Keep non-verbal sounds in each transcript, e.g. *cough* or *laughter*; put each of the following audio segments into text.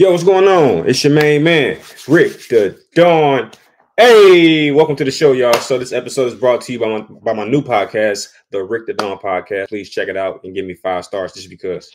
Yo, what's going on? It's your main man, Rick Da Don. Hey, welcome to the show, y'all. So this episode is brought to you by my by my new podcast, the Rick Da Don podcast. Please check it out and give me five stars just because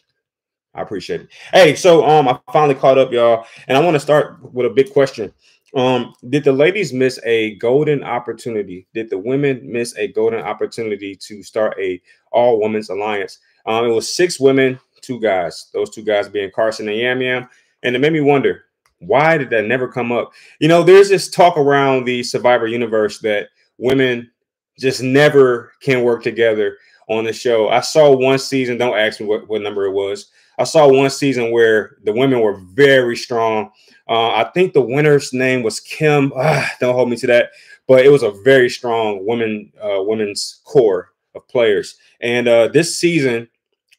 I appreciate it. Hey, so um, I finally caught up, y'all, and I want to start with a big question. Um, did the ladies miss a golden opportunity? Did the women miss a golden opportunity to start a all women's alliance? Um, it was six women, two guys. Those two guys being Carson and Yam Yam. And it made me wonder, why did that never come up? You know, there's this talk around the Survivor universe that women just never can work together on the show. I saw one season, don't ask me what, what number it was. I saw one season where the women were very strong. Uh, I think the winner's name was Kim. Ah, don't hold me to that, but it was a very strong women uh, women's core of players. And uh, this season,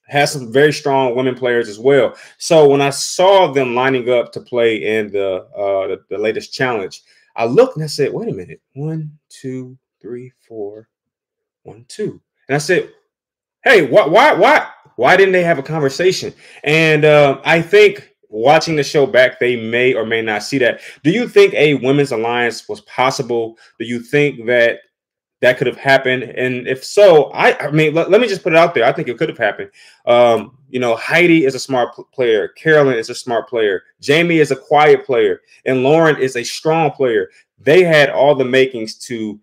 has some very strong women players as well. So when I saw them lining up to play in the uh, the, the, latest challenge, I looked and I said, "Wait a minute, one, two, three, four, one, two," and I said, "Hey, why, why, why, why didn't they have a conversation?" And uh, I think watching the show back, they may or may not see that. Do you think a women's alliance was possible? Do you think that that could have happened? And if so, I, I mean, let, let, me just put it out there. I think it could have happened. Um, you know, Heidi is a smart player. Carolyn is a smart player. Jaime is a quiet player. And Lauren is a strong player. They had all the makings to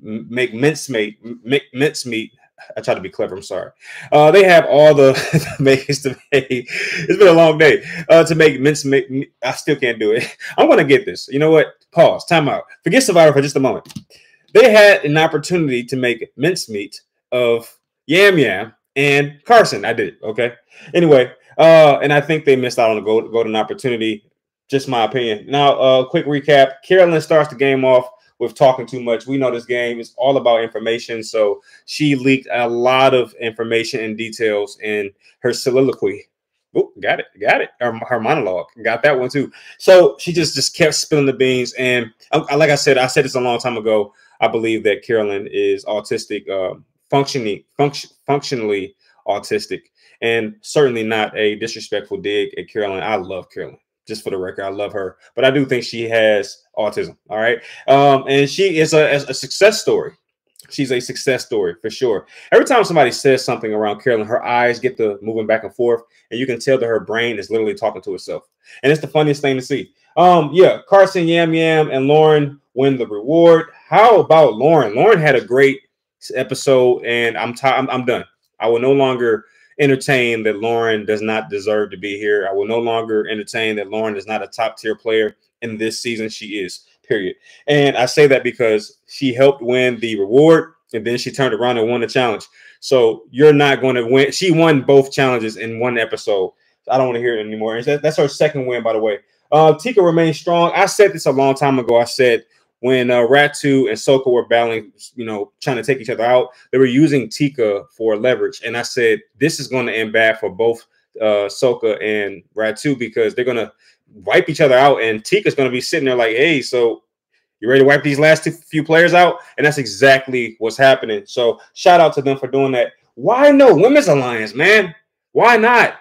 make mincemeat, make mincemeat. I try to be clever. I'm sorry. Uh, they have all *laughs* the makings to make. It's been a long day uh, to make mincemeat. I still can't do it. *laughs* I'm going to get this. You know what? Pause. Time out. Forget Survivor for just a moment they had an opportunity to make mincemeat of Yam Yam and Carson. I did. it. Okay. Anyway, uh, and I think they missed out on a golden opportunity. Just my opinion. Now, uh, quick recap. Carolyn starts the game off with talking too much. We know this game is all about information, so she leaked a lot of information and details in her soliloquy. Oh, got it, got it. Her, her, monologue, got that one too. So she just just kept spilling the beans, and um, like I said, I said this a long time ago. I believe that Carolyn is autistic, uh, functioning, function, functionally autistic, and certainly not a disrespectful dig at Carolyn. I love Carolyn, just for the record, I love her, but I do think she has autism. All right, um, and she is a, a success story. She's a success story for sure. Every time somebody says something around Carolyn, her eyes get to moving back and forth, and you can tell that her brain is literally talking to itself. And it's the funniest thing to see. Um, yeah, Carson, Yam Yam, and Lauren win the reward. How about Lauren? Lauren had a great episode, and I'm t- I'm, I'm done. I will no longer entertain that Lauren does not deserve to be here. I will no longer entertain that Lauren is not a top tier player in this season. She is, period. And I say that because she helped win the reward and then she turned around and won the challenge. So you're not going to win. She won both challenges in one episode. I don't want to hear it anymore. That's her second win, by the way. Uh, Tika remains strong. I said this a long time ago. I said when uh, Ratu and Soka were battling, you know, trying to take each other out, they were using Tika for leverage. And I said, this is going to end bad for both uh, Soka and Ratu because they're going to wipe each other out. And Tika's going to be sitting there like, hey, so you ready to wipe these last two few players out? And that's exactly what's happening. So shout out to them for doing that. Why no women's alliance, man? Why not?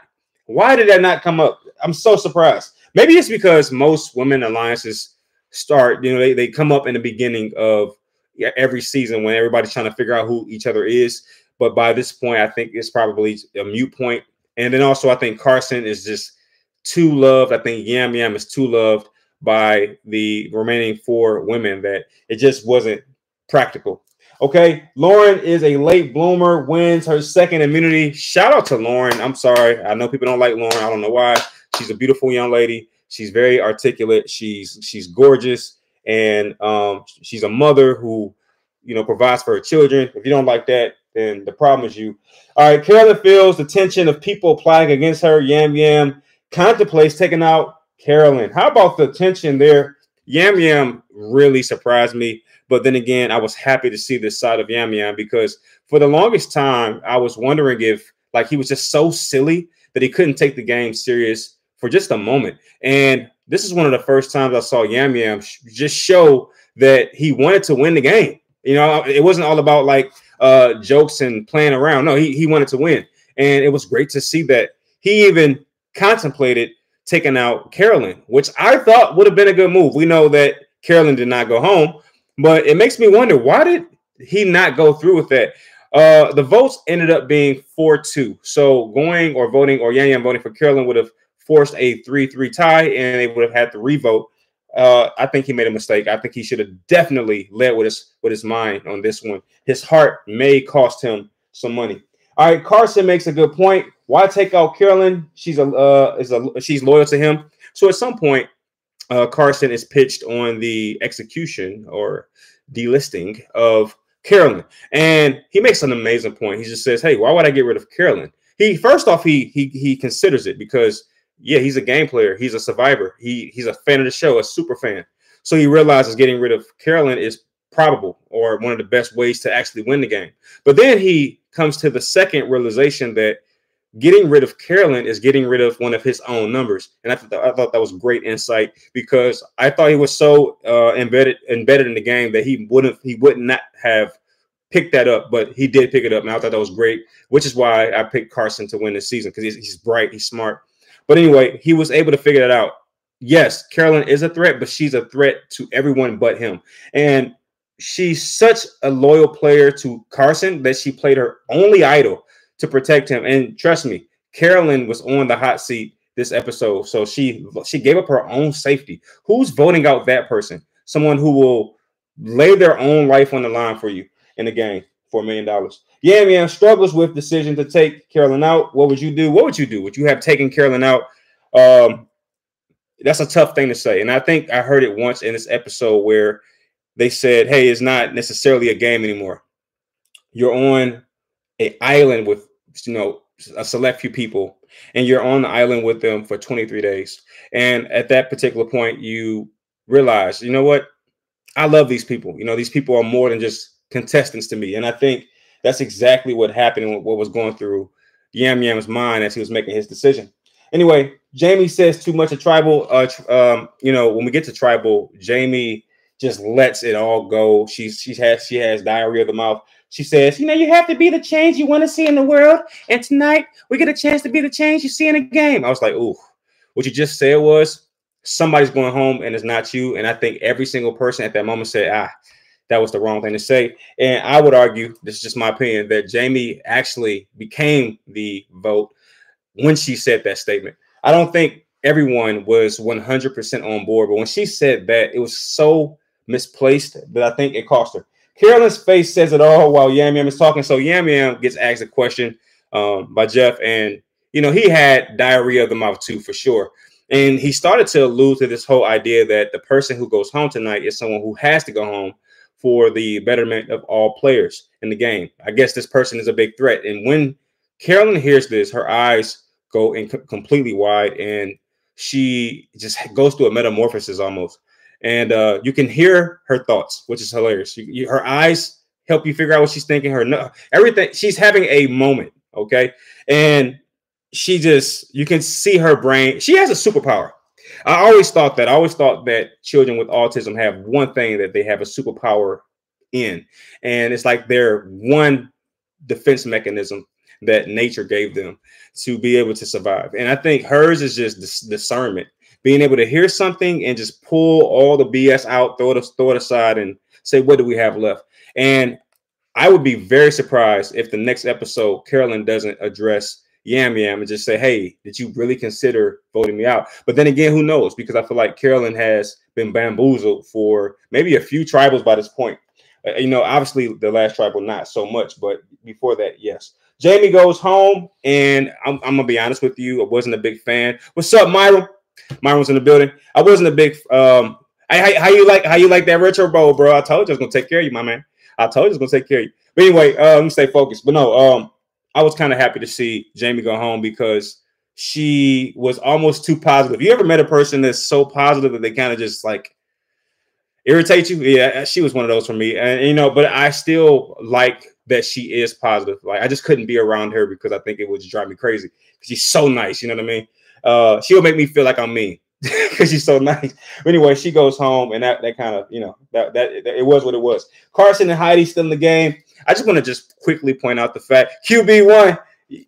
Why did that not come up? I'm so surprised. Maybe it's because most women alliances start, you know, they, they come up in the beginning of every season when everybody's trying to figure out who each other is. But by this point, I think it's probably a mute point. And then also, I think Carson is just too loved. I think Yam Yam is too loved by the remaining four women that it just wasn't practical. Okay, Lauren is a late bloomer, wins her second immunity. Shout out to Lauren. I'm sorry. I know people don't like Lauren. I don't know why. She's a beautiful young lady. She's very articulate. She's she's gorgeous, and um, she's a mother who, you know, provides for her children. If you don't like that, then the problem is you. All right, Carolyn feels the tension of people applying against her. Yam Yam contemplates taking out Carolyn. How about the tension there? Yam Yam really surprised me. But then again, I was happy to see this side of Yam Yam because for the longest time, I was wondering if like he was just so silly that he couldn't take the game serious for just a moment. And this is one of the first times I saw Yam Yam just show that he wanted to win the game. You know, it wasn't all about like uh, jokes and playing around. No, he, he wanted to win. And it was great to see that he even contemplated taking out Carolyn, which I thought would have been a good move. We know that Carolyn did not go home, but it makes me wonder why did he not go through with that? Uh, the votes ended up being 4 2. So going or voting or Yam Yam voting for Carolyn would have forced a 3 3 tie and they would have had to revote. Uh, I think he made a mistake. I think he should have definitely led with his with his mind on this one. His heart may cost him some money. All right, Carson makes a good point. Why take out Carolyn? She's a uh, is a she's loyal to him. So at some point, uh, Carson is pitched on the execution or delisting of Carolyn, and he makes an amazing point. He just says, "Hey, why would I get rid of Carolyn?" He first off he he he considers it because yeah, he's a game player, he's a survivor, he he's a fan of the show, a super fan. So he realizes getting rid of Carolyn is probable or one of the best ways to actually win the game. But then he comes to the second realization that getting rid of Carolyn is getting rid of one of his own numbers. And I, th- I thought that was great insight because I thought he was so uh, embedded embedded in the game that he wouldn't he would not have picked that up, but he did pick it up, and I thought that was great. Which is why I picked Carson to win this season because he's, he's bright, he's smart. But anyway, he was able to figure that out. Yes, Carolyn is a threat, but she's a threat to everyone but him. And she's such a loyal player to Carson that she played her only idol to protect him. And trust me, Carolyn was on the hot seat this episode, so she she gave up her own safety. Who's voting out that person? Someone who will lay their own life on the line for you in the game for a million dollars. Yeah, Yam struggles with decision to take Carolyn out. What would you do? What would you do? Would you have taken Carolyn out? Um, that's a tough thing to say. And I think I heard it once in this episode where they said, "Hey, it's not necessarily a game anymore. You're on a island with you know a select few people, and you're on the island with them for 23 days. And at that particular point, you realize, you know what? I love these people. You know, these people are more than just contestants to me. And I think that's exactly what happened and what was going through Yam Yam's mind as he was making his decision. Anyway, Jaime says too much of tribal. Uh, um, you know, when we get to tribal, Jaime just lets it all go. She's she has she has diarrhea of the mouth. She says, you know, you have to be the change you want to see in the world. And tonight we get a chance to be the change you see in a game. I was like, ooh, what you just said was somebody's going home and it's not you. And I think every single person at that moment said, ah, that was the wrong thing to say. And I would argue, this is just my opinion, that Jaime actually became the vote when she said that statement. I don't think everyone was 100% on board, but when she said that, it was so misplaced that I think it cost her. Carolyn's face says it all while Yam Yam is talking. So Yam Yam gets asked a question um, by Jeff, and you know he had diarrhea of the mouth too for sure. And he started to allude to this whole idea that the person who goes home tonight is someone who has to go home for the betterment of all players in the game. I guess this person is a big threat. And when Carolyn hears this, her eyes go in completely wide, and she just goes through a metamorphosis almost and uh, you can hear her thoughts, which is hilarious. You, you, her eyes help you figure out what she's thinking. Her everything. She's having a moment, okay, and she just you can see her brain. She has a superpower. I always thought that. I always thought that children with autism have one thing that they have a superpower in, and it's like their one defense mechanism that nature gave them to be able to survive. And I think hers is just discernment being able to hear something and just pull all the BS out, throw it, throw it aside, and say, what do we have left? And I would be very surprised if the next episode Carolyn doesn't address Yam Yam and just say, hey, did you really consider voting me out? But then again, who knows? Because I feel like Carolyn has been bamboozled for maybe a few tribals by this point. Uh, you know, obviously the last tribal not so much, but before that, yes. Jaime goes home, and I'm, I'm, gonna be honest with you, I wasn't a big fan. What's up, Myron? Myron was in the building. I wasn't a big um I, how, how you like how you like that retro bowl, bro? I told you I was gonna take care of you, my man. I told you I was gonna take care of you. But anyway, uh, let me stay focused. But no, um, I was kind of happy to see Jaime go home because she was almost too positive. You ever met a person that's so positive that they kind of just like irritate you? Yeah, she was one of those for me. And you know, but I still like that she is positive. Like I just couldn't be around her because I think it would just drive me crazy. She's so nice, you know what I mean? Uh, she'll make me feel like I'm mean *laughs* because she's so nice. But anyway, she goes home, and that that kind of you know that, that, that it was what it was. Carson and Heidi still in the game. I just want to just quickly point out the fact QB one.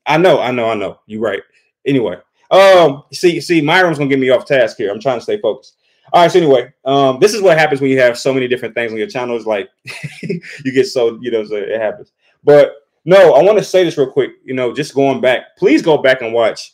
I know, I know, I know. You're right. Anyway, Um, see, see, Myron's gonna get me off task here. I'm trying to stay focused. All right. So anyway, um, this is what happens when you have so many different things on your channel. Is like *laughs* you get so you know so it happens. But no, I want to say this real quick. You know, just going back, please go back and watch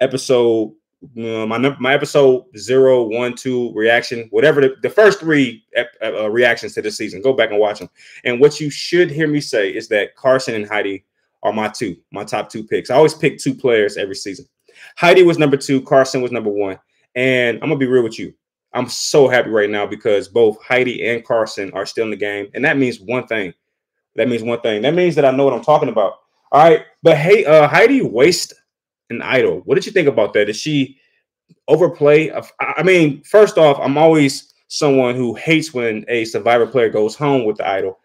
episode uh, my my episode zero, one, two reaction, whatever the, the first three uh, reactions to this season. Go back and watch them. And what you should hear me say is that Carson and Heidi are my two, my top two picks. I always pick two players every season. Heidi was number two, Carson was number one. And I'm gonna be real with you. I'm so happy right now because both Heidi and Carson are still in the game, and that means one thing. That means one thing. That means that I know what I'm talking about. All right, but hey, uh, Heidi waste an idol. What did you think about that? Did she overplay? I mean, first off, I'm always someone who hates when a survivor player goes home with the idol.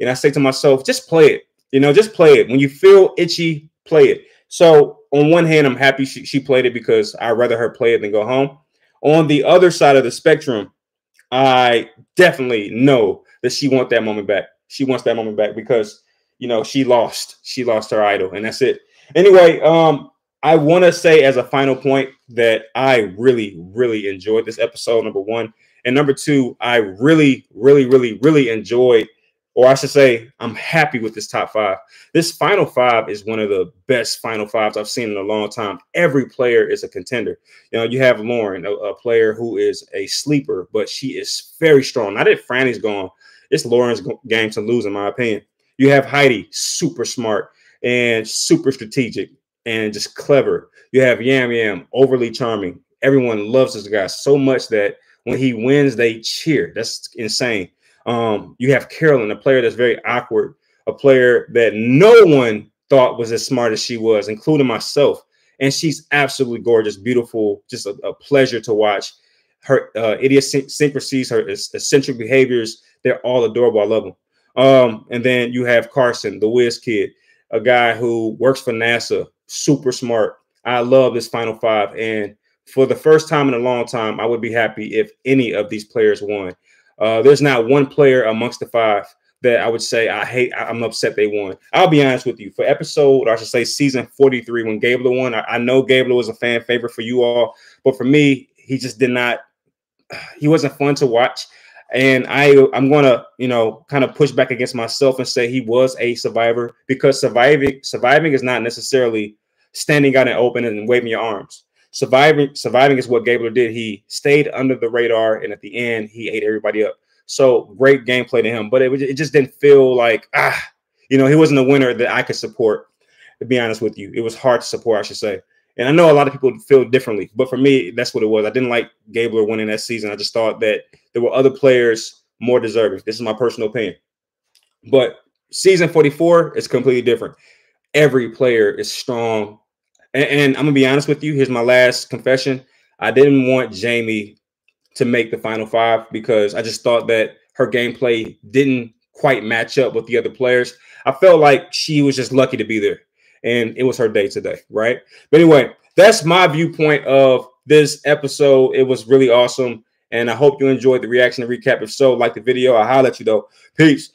And I say to myself, just play it. You know, just play it. When you feel itchy, play it. So on one hand, I'm happy she, she played it because I'd rather her play it than go home. On the other side of the spectrum, I definitely know that she wants that moment back. She wants that moment back because you know she lost. She lost her idol, and that's it. Anyway, um, I want to say as a final point that I really, really enjoyed this episode. Number one, and number two, I really, really, really, really enjoyed, or I should say, I'm happy with this top five. This final five is one of the best final fives I've seen in a long time. Every player is a contender. You know, you have Lauren, a, a player who is a sleeper, but she is very strong. Not that Frannie's gone, it's Lauren's game to lose, in my opinion. You have Heidi, super smart and super strategic and just clever. You have Yam Yam, overly charming. Everyone loves this guy so much that when he wins, they cheer. That's insane. Um, you have Carolyn, a player that's very awkward, a player that no one thought was as smart as she was, including myself. And she's absolutely gorgeous, beautiful, just a, a pleasure to watch. Her uh, idiosyncrasies, her eccentric behaviors, they're all adorable. I love them. Um, and then you have Carson, the whiz kid, a guy who works for NASA, super smart. I love this Final Five. And for the first time in a long time, I would be happy if any of these players won. Uh, there's not one player amongst the five that I would say I hate. I'm upset they won. I'll be honest with you. For episode, or I should say, season 43, when Gabler won, I, I know Gabler was a fan favorite for you all, but for me, he just did not. *sighs* He wasn't fun to watch. And I, I'm gonna, you know, kind of push back against myself and say he was a survivor because surviving, surviving is not necessarily standing out and open and waving your arms. Surviving, surviving is what Gabler did. He stayed under the radar, and at the end, he ate everybody up. So great gameplay to him, but it, it just didn't feel like ah, you know, he wasn't a winner that I could support. To be honest with you, it was hard to support, I should say. And I know a lot of people feel differently, but for me, that's what it was. I didn't like Gabler winning that season. I just thought that there were other players more deserving. This is my personal opinion. But season 44 is completely different. Every player is strong. And, and I'm gonna be honest with you. Here's my last confession. I didn't want Jaime to make the final five because I just thought that her gameplay didn't quite match up with the other players. I felt like she was just lucky to be there and it was her day today, right? But anyway, that's my viewpoint of this episode. It was really awesome. And I hope you enjoyed the reaction and recap. If so, like the video. I'll holler at you though. Peace.